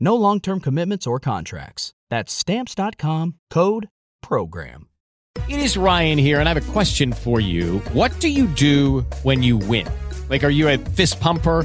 No long term commitments or contracts. That's Stamps.com code PROGRAM. It is Ryan here, and I have a question for you. What do you do when you win? Like, are you a fist pumper?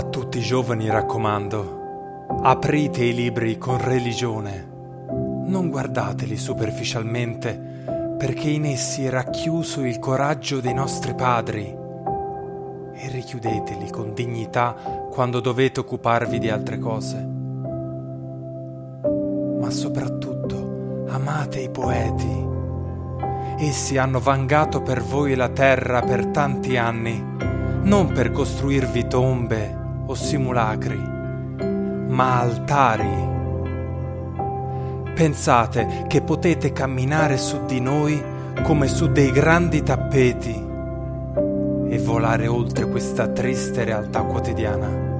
A tutti i giovani raccomando, aprite i libri con religione. Non guardateli superficialmente, perché in essi è racchiuso il coraggio dei nostri padri. E richiudeteli con dignità quando dovete occuparvi di altre cose. Ma soprattutto amate i poeti. Essi hanno vangato per voi la terra per tanti anni, non per costruirvi tombe o simulacri, ma altari. Pensate che potete camminare su di noi come su dei grandi tappeti e volare oltre questa triste realtà quotidiana.